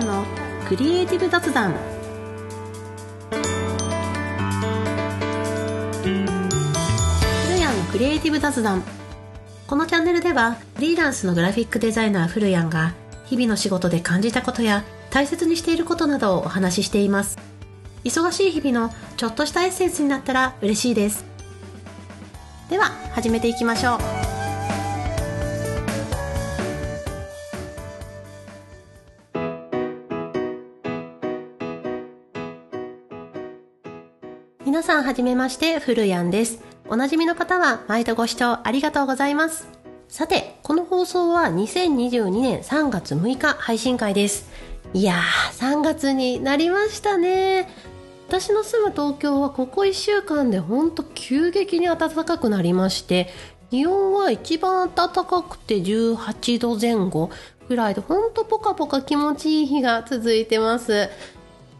ンのクリエイティブ雑談。古谷のクリエイティブ雑談。このチャンネルではフリーランスのグラフィックデザイナー古谷が日々の仕事で感じたことや大切にしていることなどをお話ししています。忙しい日々のちょっとしたエッセンスになったら嬉しいです。では始めていきましょう。さんはじめまして古谷です。おなじみの方は毎度ご視聴ありがとうございます。さてこの放送は2022年3月6日配信会です。いやー3月になりましたね。私の住む東京はここ1週間でほんと急激に暖かくなりまして気温は一番暖かくて18度前後ぐらいでほんとポカポカ気持ちいい日が続いてます。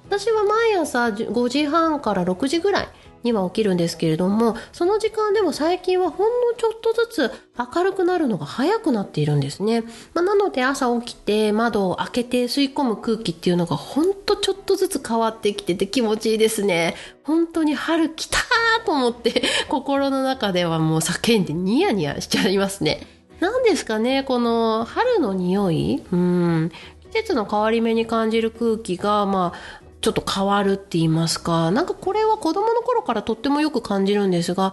私は毎朝5時半から6時ぐらいには起きるんですけれどもその時間でも最近はほんのちょっとずつ明るくなるのが早くなっているんですね、まあ、なので朝起きて窓を開けて吸い込む空気っていうのがほんとちょっとずつ変わってきてて気持ちいいですね。本当に春来たーと思って 心の中ではもう叫んでニヤニヤしちゃいますね。何ですかねこの春の匂いうん。季節の変わり目に感じる空気がまあちょっと変わるって言いますか、なんかこれは子供の頃からとってもよく感じるんですが、あんま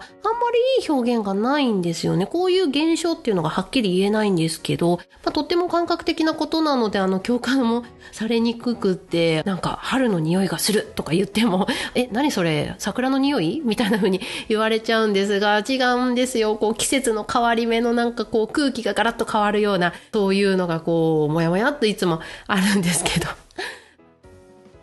りいい表現がないんですよね。こういう現象っていうのがはっきり言えないんですけど、まあ、とっても感覚的なことなので、あの、共感もされにくくって、なんか春の匂いがするとか言っても、え、何それ？桜の匂い？みたいな風に言われちゃうんですが、違うんですよ。こう季節の変わり目のなんかこう空気がガラッと変わるような、そういうのがこう、もやもやっといつもあるんですけど。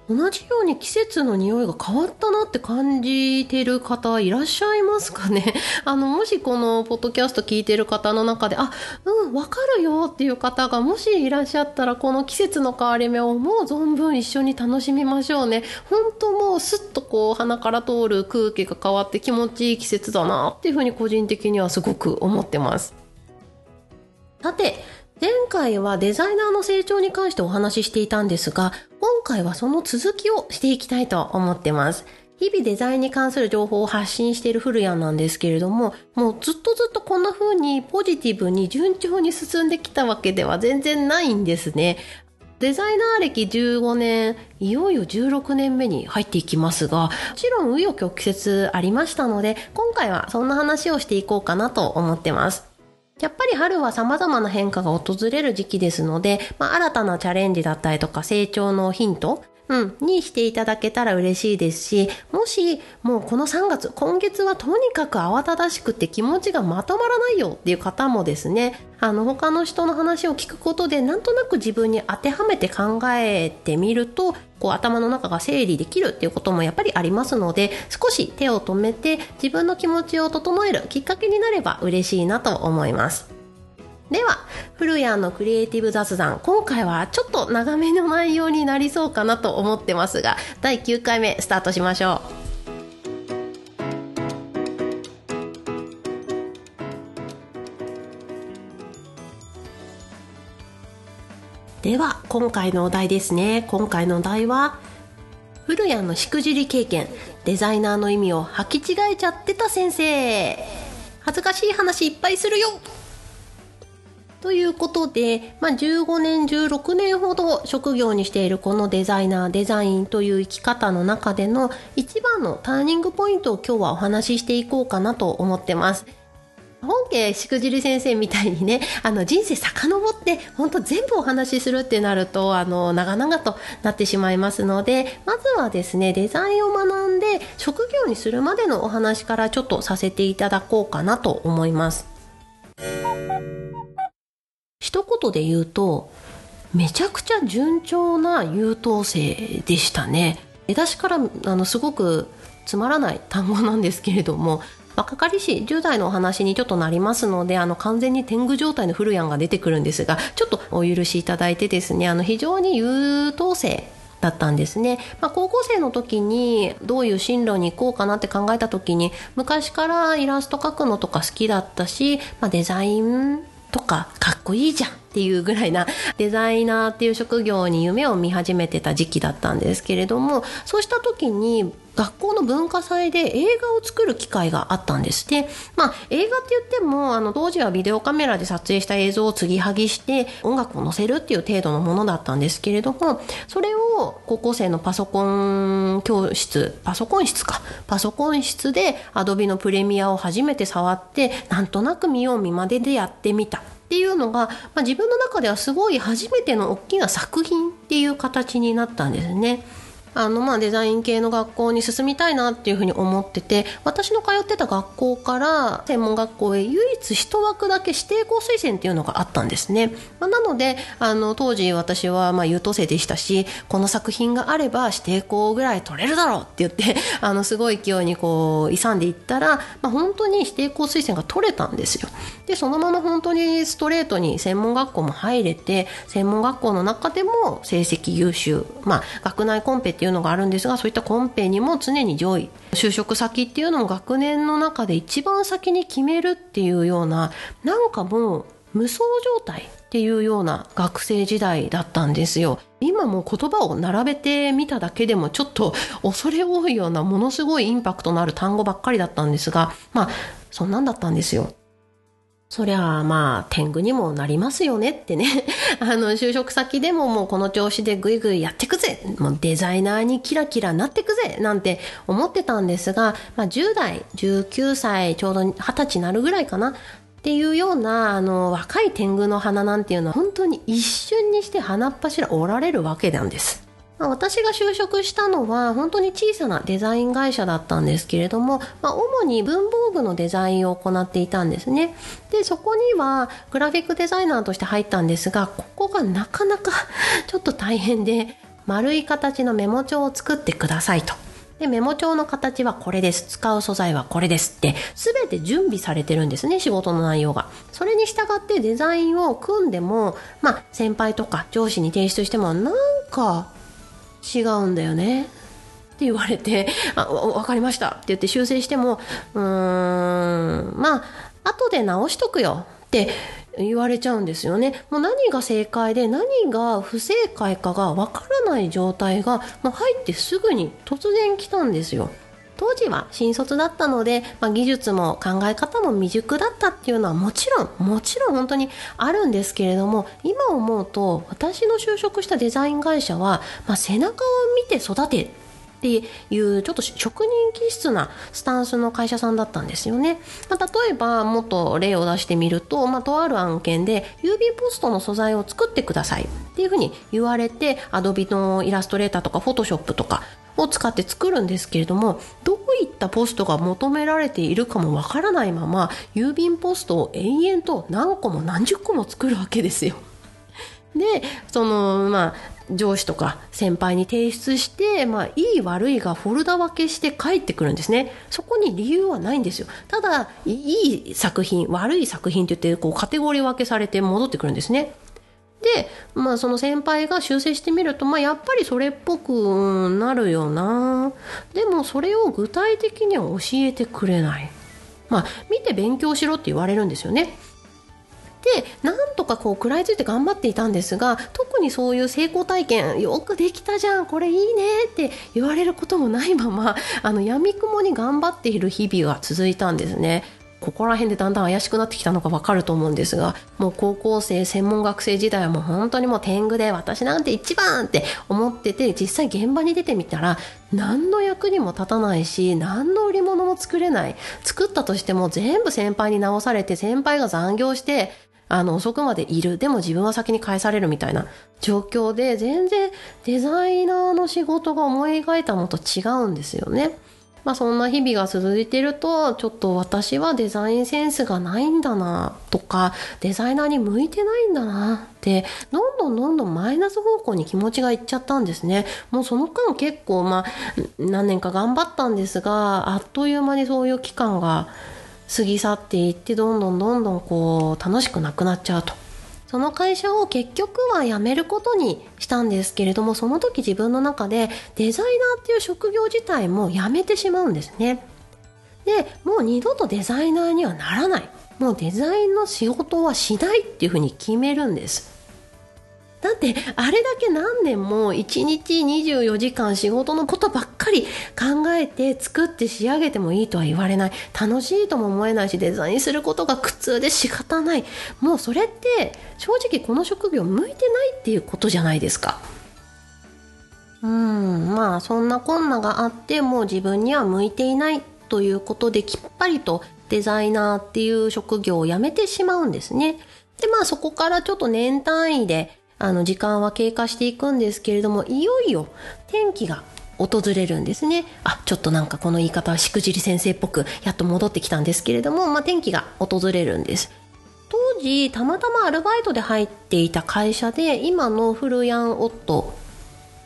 同じように季節の匂いが変わったなって感じてる方いらっしゃいますかね？あの、もしこのポッドキャスト聞いてる方の中で、あ、うん、わかるよっていう方がもしいらっしゃったら、この季節の変わり目をもう存分一緒に楽しみましょうね。本当もうスッとこう鼻から通る空気が変わって気持ちいい季節だなっていうふうに個人的にはすごく思ってます。さて、前回はデザイナーの成長に関してお話ししていたんですが、今回はその続きをしていきたいと思ってます。日々デザインに関する情報を発信している古谷なんですけれども、もうずっとずっとこんな風にポジティブに順調に進んできたわけでは全然ないんですね。デザイナー歴15年、いよいよ16年目に入っていきますが、もちろん紆余曲折ありましたので、今回はそんな話をしていこうかなと思ってます。やっぱり春は様々な変化が訪れる時期ですので、まあ、新たなチャレンジだったりとか成長のヒントうん、にしていただけたら嬉しいですし、もし、もうこの3月、今月はとにかく慌ただしくて気持ちがまとまらないよっていう方もですね、あの、他の人の話を聞くことで、なんとなく自分に当てはめて考えてみると、こう頭の中が整理できるっていうこともやっぱりありますので、少し手を止めて自分の気持ちを整えるきっかけになれば嬉しいなと思います。では、古谷のクリエイティブ雑談、今回はちょっと長めの内容になりそうかなと思ってますが、第9回目スタートしましょう。では、今回のお題ですね。今回のお題は、古谷のしくじり経験、デザイナーの意味を履き違えちゃってた先生。恥ずかしい話いっぱいするよということで、まあ、15年、16年ほど職業にしているこのデザイナー、デザインという生き方の中での一番のターニングポイントを今日はお話ししていこうかなと思ってます。本家しくじり先生みたいにね、あの人生遡って本当全部お話しするってなると、あの、長々となってしまいますので、まずはですね、デザインを学んで職業にするまでのお話からちょっとさせていただこうかなと思います。一言で言うとめちゃくちゃ順調な優等生でしたね。出だしからあのすごくつまらない単語なんですけれども若かりし10代のお話にちょっとなりますのであの完全に天狗状態の古谷が出てくるんですがちょっとお許しいただいてですねあの非常に優等生だったんですね、まあ、高校生の時にどういう進路に行こうかなって考えた時に昔からイラスト描くのとか好きだったし、まあ、デザインとかかっこいいじゃんっていうぐらいな デザイナーっていう職業に夢を見始めてた時期だったんですけれどもそうした時に学校の文化祭で映画を作る機会があったんです。で、まあ、映画って言ってもあの当時はビデオカメラで撮影した映像を継ぎはぎして音楽を載せるっていう程度のものだったんですけれどもそれを高校生のパソコン教室パソコン室か。パソコン室でアドビのプレミアを初めて触ってなんとなく見よう見まででやってみた。っていうのが、まあ、自分の中ではすごい初めての大きな作品っていう形になったんですね。あのまあデザイン系の学校に進みたいなっていうふうに思ってて私の通ってた学校から専門学校へ唯一一枠だけ指定校推薦っていうのがあったんですね、まあ、なのであの当時私はまあ優等生でしたしこの作品があれば指定校ぐらい取れるだろうって言って あのすごい勢いにこう勇んでいったら、まあ、本当に指定校推薦が取れたんですよ。でそのまま本当にストレートに専門学校も入れて専門学校の中でも成績優秀まあ学内コンペっていうていうのがあるんですがそういったコンペにも常に上位就職先っていうのも学年の中で一番先に決めるっていうようななんかもう無双状態っていうような学生時代だったんですよ。今も言葉を並べてみただけでもちょっと恐れ多いようなものすごいインパクトのある単語ばっかりだったんですがまあそんなんだったんですよ。そりゃあまあ天狗にもなりますよねってね。あの就職先でももうこの調子でぐいぐいやってくぜ。もうデザイナーにキラキラなってくぜ。なんて思ってたんですが、まあ、10代19歳ちょうど20歳になるぐらいかな。っていうようなあの若い天狗の花なんていうのは本当に一瞬にして花っ柱おられるわけなんです。私が就職したのは本当に小さなデザイン会社だったんですけれども、まあ、主に文房具のデザインを行っていたんですねでそこにはグラフィックデザイナーとして入ったんですがここがなかなか ちょっと大変で丸い形のメモ帳を作ってくださいとで、メモ帳の形はこれです。使う素材はこれですって、すべて準備されてるんですね、仕事の内容が。それに従ってデザインを組んでも、まあ、先輩とか上司に提出しても、なんか、違うんだよねって言われて「あ分かりました」って言って修正してもうーんまあ後で直しとくよって言われちゃうんですよね。もう何が正解で何が不正解かがわからない状態が、まあ、入ってすぐに突然来たんですよ。当時は新卒だったので、まあ、技術も考え方も未熟だったっていうのはもちろんもちろん本当にあるんですけれども今思うと私の就職したデザイン会社は、まあ、背中を見て育てっていうちょっと職人気質なスタンスの会社さんだったんですよね。まあ、例えばもっと例を出してみると、まあ、とある案件で郵便ポストの素材を作ってくださいっていうふうに言われて Adobe のイラストレーターとか Photoshop とかを使って作るんですけれどもどういったポストが求められているかもわからないまま郵便ポストを延々と何個も何十個も作るわけですよ。でそのまあ上司とか先輩に提出して、まあ、いい悪いがフォルダ分けして帰ってくるんですね。そこに理由はないんですよ。ただ、いい作品、悪い作品って言って、こう、カテゴリー分けされて戻ってくるんですね。で、まあその先輩が修正してみると、まあやっぱりそれっぽくなるよな。でもそれを具体的には教えてくれない。まあ見て勉強しろって言われるんですよね。でなんとかこう食らいついて頑張っていたんですが特にそういう成功体験よくできたじゃんこれいいねって言われることもないままあの闇雲に頑張っている日々が続いたんですね。ここら辺でだんだん怪しくなってきたのがわかると思うんですがもう高校生専門学生時代はもう本当にもう天狗で私なんて一番って思ってて実際現場に出てみたら何の役にも立たないし何の売り物も作れない。作ったとしても全部先輩に直されて先輩が残業してあの遅くまでいる。でも自分は先に返されるみたいな。状況で全然デザイナーの仕事が思い描いたのと違うんですよね。まあそんな日々が続いてると、ちょっと私はデザインセンスがないんだなとか、デザイナーに向いてないんだなって、どんどんどんどんマイナス方向に気持ちがいっちゃったんですね。もうその間結構まあ何年か頑張ったんですが、あっという間にそういう期間が過ぎ去っていって、どんどんどんどんこう楽しくなくなっちゃうと。その会社を結局は辞めることにしたんですけれども、その時自分の中でデザイナーっていう職業自体も辞めてしまうんですね。で、もう二度とデザイナーにはならない。もうデザインの仕事はしないっていうふうに決めるんですだってあれだけ何年も1日24時間仕事のことばっかり考えて作って仕上げてもいいとは言われない。楽しいとも思えないしデザインすることが苦痛で仕方ない。もうそれって正直この職業向いてないっていうことじゃないですか。うんまあそんなこんながあってもう自分には向いていないということできっぱりとデザイナーっていう職業を辞めてしまうんですね。でまあそこからちょっと年単位であの時間は経過していくんですけれどもいよいよ転機が訪れるんですね。あちょっとなんかこの言い方はしくじり先生っぽくやっと戻ってきたんですけれども、まあ、転機が訪れるんです。当時たまたまアルバイトで入っていた会社で今のフルヤン夫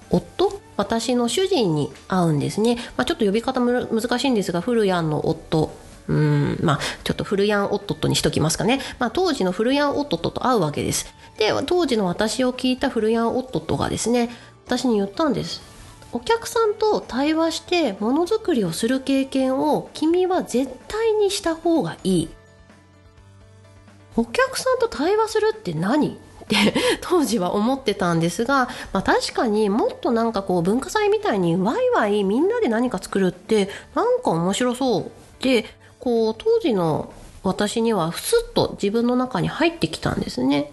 夫？私の主人に会うんですね、まあ、ちょっと呼び方難しいんですがフルヤンの夫うんまあちょっとフルヤン・オットットにしときますかね、まあ、当時のフルヤン・オットットと会うわけです。で当時の私を聞いたフルヤン・オットットがですね私に言ったんです。お客さんと対話してものづくりをする経験を君は絶対にした方がいい。お客さんと対話するって何？って当時は思ってたんですが、まあ、確かにもっとなんかこう文化祭みたいにワイワイみんなで何か作るってなんか面白そうってこう当時の私にはふすっと自分の中に入ってきたんですね。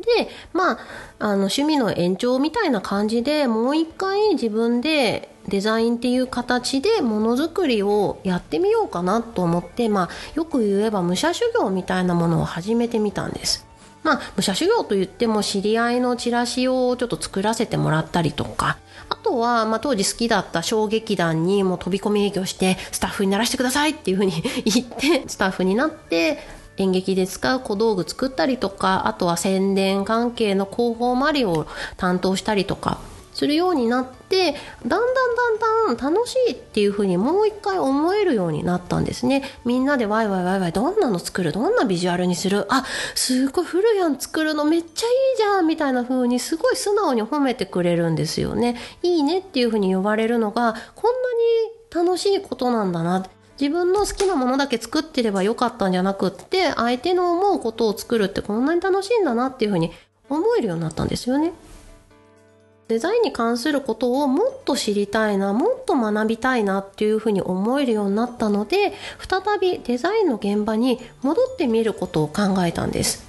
でまああの趣味の延長みたいな感じでもう一回自分でデザインっていう形でものづくりをやってみようかなと思ってまあよく言えば武者修行みたいなものを始めてみたんです。まあ、武者修行といっても知り合いのチラシをちょっと作らせてもらったりとか、あとは、まあ、当時好きだった小劇団にも飛び込み営業してスタッフにならしてくださいっていうふうに言って スタッフになって演劇で使う小道具作ったりとかあとは宣伝関係の広報マリを担当したりとか。するようになってだんだんだんだん楽しいっていうふうにもう一回思えるようになったんですね。みんなでワイワイワイワイどんなの作る？どんなビジュアルにする？あすごいフルヤン作るのめっちゃいいじゃんみたいな風にすごい素直に褒めてくれるんですよね。いいねっていうふうに呼ばれるのがこんなに楽しいことなんだな。自分の好きなものだけ作ってればよかったんじゃなくって相手の思うことを作るってこんなに楽しいんだなっていうふうに思えるようになったんですよね。デザインに関することをもっと知りたいなもっと学びたいなっていうふうに思えるようになったので再びデザインの現場に戻ってみることを考えたんです。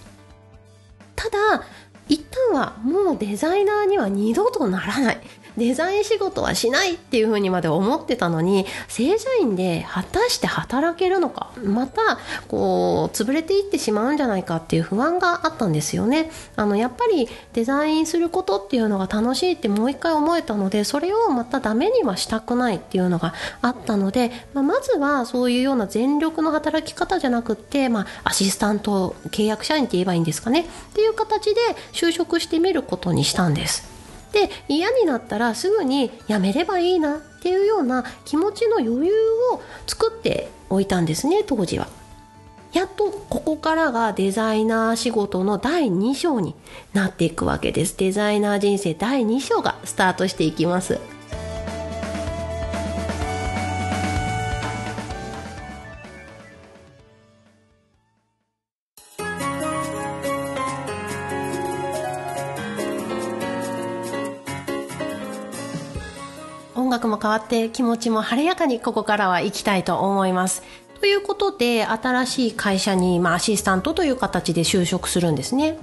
ただ一旦はもうデザイナーには二度とならない。デザイン仕事はしないっていうふうにまで思ってたのに正社員で果たして働けるのかまたこう潰れていってしまうんじゃないかっていう不安があったんですよねあのやっぱりデザインすることっていうのが楽しいってもう一回思えたのでそれをまたダメにはしたくないっていうのがあったので、まあ、まずはそういうような全力の働き方じゃなくって、まあ、アシスタント契約社員って言えばいいんですかねっていう形で就職してみることにしたんです。で嫌になったらすぐにやめればいいなっていうような気持ちの余裕を作っておいたんですね当時は。やっとここからがデザイナー仕事の第2章になっていくわけです。デザイナー人生第2章がスタートしていきます。変わって気持ちも晴れやかにここからは行きたいと思います。ということで新しい会社に、まあ、アシスタントという形で就職するんですね。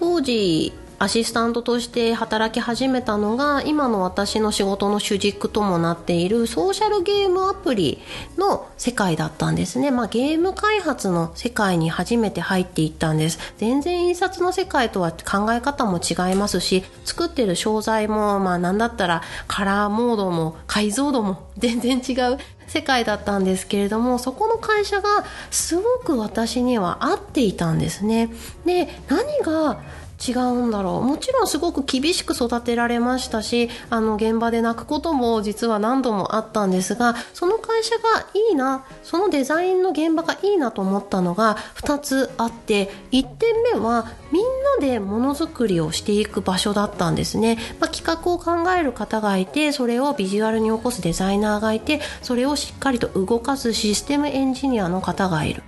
当時アシスタントとして働き始めたのが今の私の仕事の主軸ともなっているソーシャルゲームアプリの世界だったんですね。まあ、ゲーム開発の世界に初めて入っていったんです。全然印刷の世界とは考え方も違いますし作ってる商材もまあなんだったらカラーモードも解像度も全然違う世界だったんですけれどもそこの会社がすごく私には合っていたんですね。で何が違うんだろう。もちろんすごく厳しく育てられましたしあの現場で泣くことも実は何度もあったんですがその会社がいいなそのデザインの現場がいいなと思ったのが2つあって1点目はみんなでものづくりをしていく場所だったんですね、まあ、企画を考える方がいてそれをビジュアルに起こすデザイナーがいてそれをしっかりと動かすシステムエンジニアの方がいる。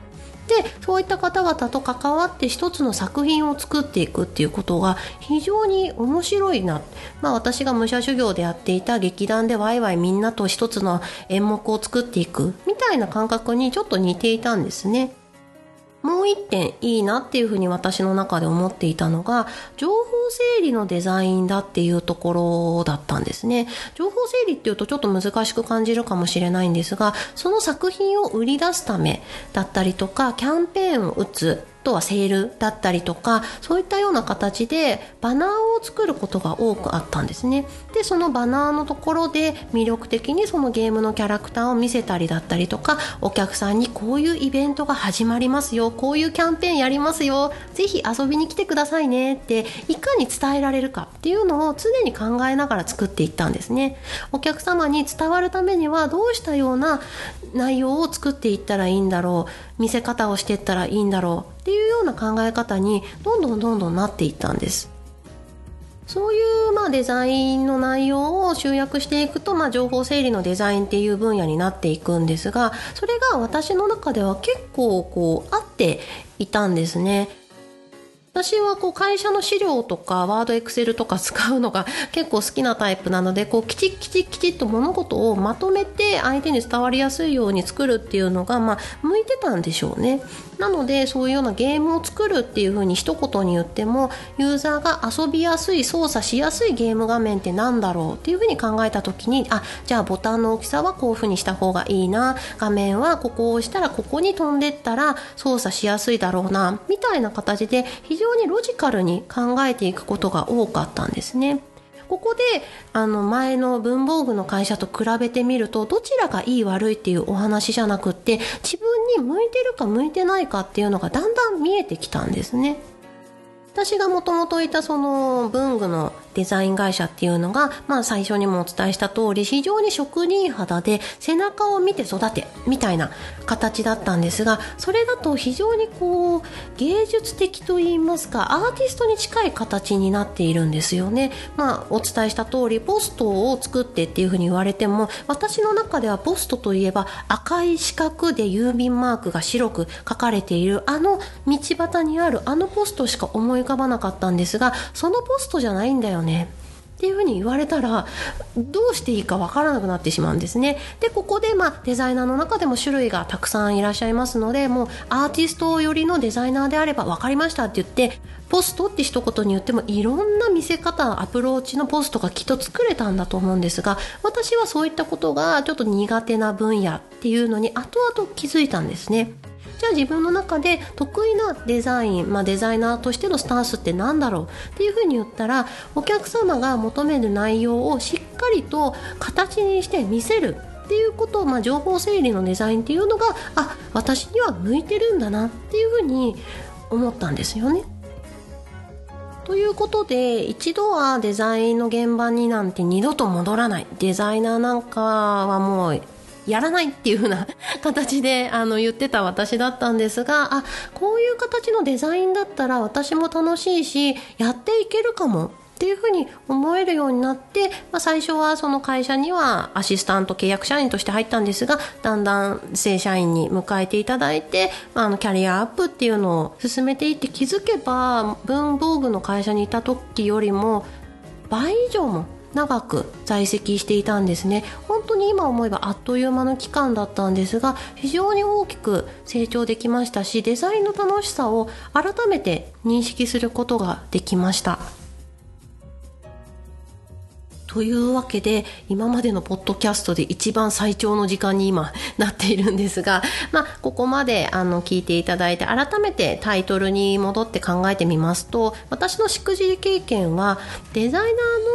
でそういった方々と関わって一つの作品を作っていくっていうことが非常に面白いな、まあ、私が武者修行でやっていた劇団でワイワイみんなと一つの演目を作っていくみたいな感覚にちょっと似ていたんですね。もう一点いいなっていうふうに私の中で思っていたのが情報整理のデザインだっていうところだったんですね。情報整理っていうとちょっと難しく感じるかもしれないんですがその作品を売り出すためだったりとかキャンペーンを打つとはセールだったりとかそういったような形でバナーを作ることが多くあったんですね。でそのバナーのところで魅力的にそのゲームのキャラクターを見せたりだったりとかお客さんにこういうイベントが始まりますよこういうキャンペーンやりますよぜひ遊びに来てくださいねっていかに伝えられるかっていうのを常に考えながら作っていったんですね。お客様に伝わるためにはどうしたような内容を作っていったらいいんだろう見せ方をしていったらいいんだろうっていうような考え方にどんどんどんどんなっていったんですそういうまあデザインの内容を集約していくと、まあ、情報整理のデザインっていう分野になっていくんですがそれが私の中では結構こう合っていたんですね。私はこう会社の資料とかワードエクセルとか使うのが 結構好きなタイプなのでこうきちっきちっきちっと物事をまとめて相手に伝わりやすいように作るっていうのがまあ向いてたんでしょうね。なのでそういうようなゲームを作るっていう風に一言に言ってもユーザーが遊びやすい操作しやすいゲーム画面って何だろうっていう風に考えた時にあじゃあボタンの大きさはこういう風にした方がいいな画面はここを押したらここに飛んでったら操作しやすいだろうなみたいな形で非常にロジカルに考えていくことが多かったんですね。ここであの前の文房具の会社と比べてみるとどちらがいい悪いっていうお話じゃなくって自分に向いてるか向いてないかっていうのがだんだん見えてきたんですね。私がもともといたその文具のデザイン会社っていうのが、まあ最初にもお伝えした通り、非常に職人肌で背中を見て育て、みたいな形だったんですが、それだと非常にこう、芸術的と言いますか、アーティストに近い形になっているんですよね。まあお伝えした通り、ポストを作ってっていうふうに言われても、私の中ではポストといえば赤い四角で郵便マークが白く書かれている、あの道端にあるあのポストしか思い浮かばなかったんですが、そのポストじゃないんだよねっていうふうに言われたらどうしていいかわからなくなってしまうんですねでここでまあデザイナーの中でも種類がたくさんいらっしゃいますのでもうアーティスト寄りのデザイナーであれば分かりましたって言ってポストって一言に言ってもいろんな見せ方アプローチのポストがきっと作れたんだと思うんですが私はそういったことがちょっと苦手な分野っていうのに後々気づいたんですね。じゃあ自分の中で得意なデザイン、まあ、デザイナーとしてのスタンスって何だろう？っていうふうに言ったらお客様が求める内容をしっかりと形にして見せる。っていうことをまあ、情報整理のデザインっていうのがあ私には向いてるんだな。っていうふうに思ったんですよね。ということで一度はデザインの現場になんて二度と戻らない。デザイナーなんかはもうやらないっていう風な 形であの言ってた私だったんですがあこういう形のデザインだったら私も楽しいしやっていけるかもっていうふうに思えるようになって、まあ、最初はその会社にはアシスタント契約社員として入ったんですがだんだん正社員に迎えていただいて、まあ、あのキャリアアップっていうのを進めていって気づけば文房具の会社にいた時よりも倍以上も長く在籍していたんですね。本当に今思えばあっという間の期間だったんですが非常に大きく成長できましたしデザインの楽しさを改めて認識することができました。というわけで今までのポッドキャストで一番最長の時間に今なっているんですが、まあ、ここまであの聞いていただいて改めてタイトルに戻って考えてみますと私のしくじり経験はデザイ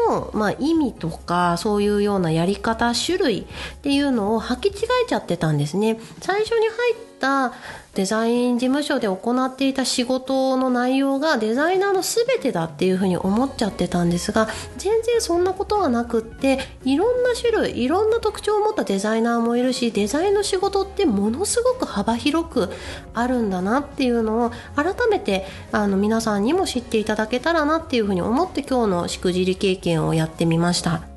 ナーの、まあ、意味とかそういうようなやり方種類っていうのを履き違えちゃってたんですね。最初に入ったデザイン事務所で行っていた仕事の内容がデザイナーの全てだっていうふうに思っちゃってたんですが全然そんなことはなくっていろんな種類いろんな特徴を持ったデザイナーもいるしデザインの仕事ってものすごく幅広くあるんだなっていうのを改めてあの皆さんにも知っていただけたらなっていうふうに思って今日のしくじり経験をやってみました。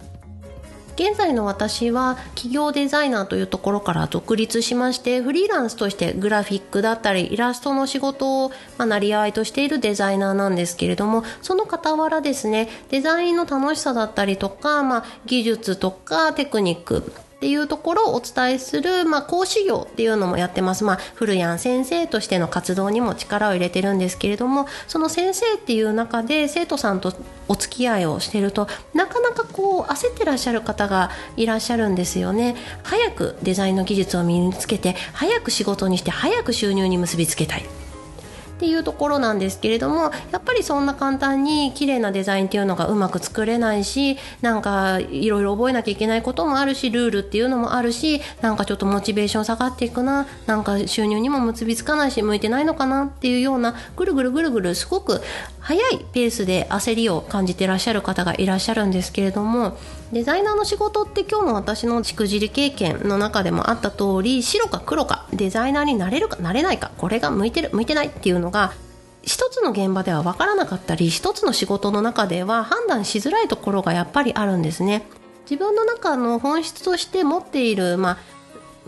現在の私は企業デザイナーというところから独立しましてフリーランスとしてグラフィックだったりイラストの仕事を、まあ、なり合いとしているデザイナーなんですけれどもその傍らですねデザインの楽しさだったりとか、まあ、技術とかテクニックっていうところをお伝えする、まあ、講師業っていうのもやってます。まあ、古谷先生としての活動にも力を入れてるんですけれども、その先生っていう中で生徒さんとお付き合いをしてると、なかなかこう、焦ってらっしゃる方がいらっしゃるんですよね。早くデザインの技術を身につけて、早く仕事にして、早く収入に結びつけたい。っていうところなんですけれどもやっぱりそんな簡単に綺麗なデザインっていうのがうまく作れないしなんかいろいろ覚えなきゃいけないこともあるしルールっていうのもあるしなんかちょっとモチベーション下がっていくななんか収入にも結びつかないし向いてないのかなっていうようなぐるぐるぐるぐるすごく速いペースで焦りを感じてらっしゃる方がいらっしゃるんですけれどもデザイナーの仕事って今日の私のしくじり経験の中でもあった通り白か黒かデザイナーになれるかなれないかこれが向いてる向いてないっていうのが一つの現場では分からなかったり一つの仕事の中では判断しづらいところがやっぱりあるんですね。自分の中の本質として持っている、まあ、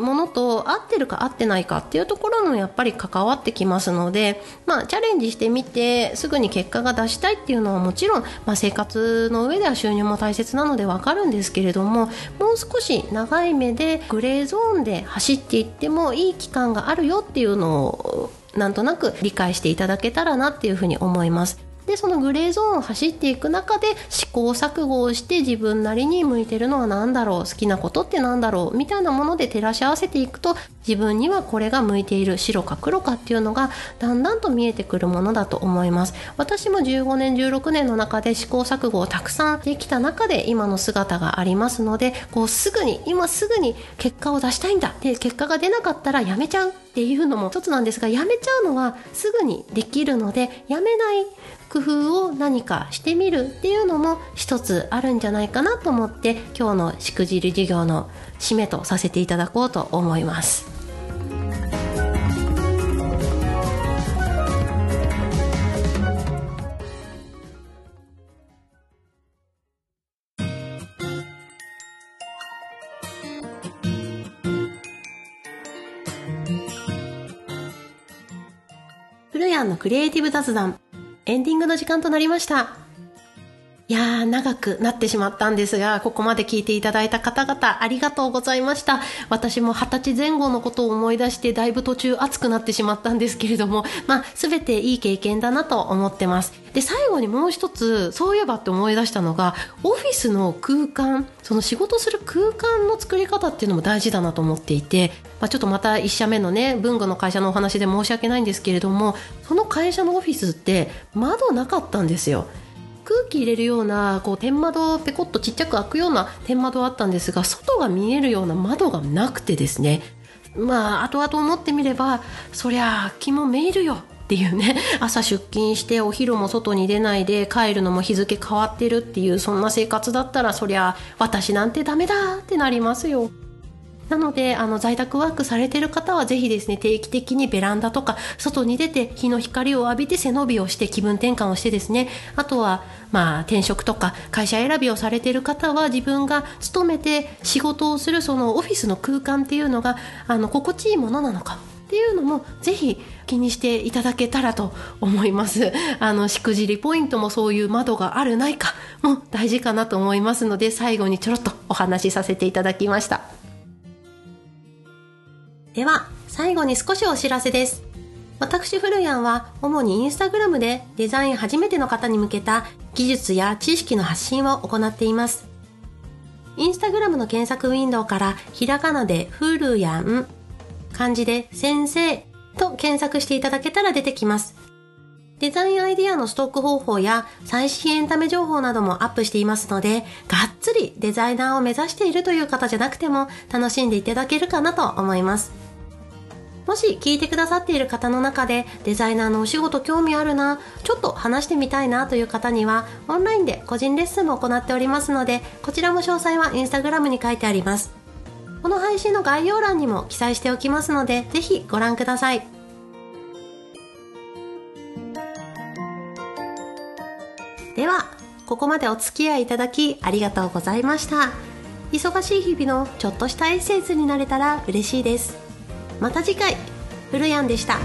ものと合ってるか合ってないかっていうところもやっぱり関わってきますので、まあ、チャレンジしてみてすぐに結果が出したいっていうのはもちろん、まあ、生活の上では収入も大切なのでわかるんですけれどももう少し長い目でグレーゾーンで走っていってもいい期間があるよっていうのをなんとなく理解していただけたらなっていうふうに思います。でそのグレーゾーンを走っていく中で試行錯誤をして自分なりに向いてるのは何だろう好きなことって何だろうみたいなもので照らし合わせていくと自分にはこれが向いている白か黒かっていうのがだんだんと見えてくるものだと思います。私も15年16年の中で試行錯誤をたくさんできた中で今の姿がありますのでこうすぐに今すぐに結果を出したいんだで結果が出なかったらやめちゃうっていうのも一つなんですがやめちゃうのはすぐにできるのでやめない工夫を何かしてみるっていうのも一つあるんじゃないかなと思って今日のしくじり授業の締めとさせていただこうと思います。古谷のクリエイティブ雑談エンディングの時間となりました。いやー、長くなってしまったんですが、ここまで聞いていただいた方々、ありがとうございました。私も二十歳前後のことを思い出して、だいぶ途中熱くなってしまったんですけれども、まあ、すべていい経験だなと思ってます。で、最後にもう一つ、そういえばって思い出したのが、オフィスの空間、その仕事する空間の作り方っていうのも大事だなと思っていて、まあ、ちょっとまた一社目のね、文具の会社のお話で申し訳ないんですけれども、その会社のオフィスって窓なかったんですよ。空気入れるようなこう天窓ペコッとちっちゃく開くような天窓あったんですが外が見えるような窓がなくてですねまあ後々思ってみればそりゃ気もめいるよっていうね 朝出勤してお昼も外に出ないで帰るのも日付変わってるっていうそんな生活だったらそりゃ私なんてダメだってなりますよ。なのであの在宅ワークされてる方はぜひですね定期的にベランダとか外に出て日の光を浴びて背伸びをして気分転換をしてですねあとはまあ転職とか会社選びをされてる方は自分が勤めて仕事をするそのオフィスの空間っていうのがあの心地いいものなのかっていうのもぜひ気にしていただけたらと思います。あの、しくじりポイントもそういう窓があるないかも大事かなと思いますので最後にちょろっとお話しさせていただきました。では、最後に少しお知らせです。私、フルヤンは、主にインスタグラムでデザイン初めての方に向けた技術や知識の発信を行っています。インスタグラムの検索ウィンドウから、ひらがなでフルやん、漢字で先生と検索していただけたら出てきます。デザインアイディアのストック方法や最新エンタメ情報などもアップしていますので、がっつりデザイナーを目指しているという方じゃなくても楽しんでいただけるかなと思います。もし聞いてくださっている方の中でデザイナーのお仕事興味あるな、ちょっと話してみたいなという方にはオンラインで個人レッスンも行っておりますので、こちらも詳細はインスタグラムに書いてあります。この配信の概要欄にも記載しておきますので、ぜひご覧ください。では、ここまでお付き合いいただきありがとうございました。忙しい日々のちょっとしたエッセンスになれたら嬉しいですまた次回ふるやんでした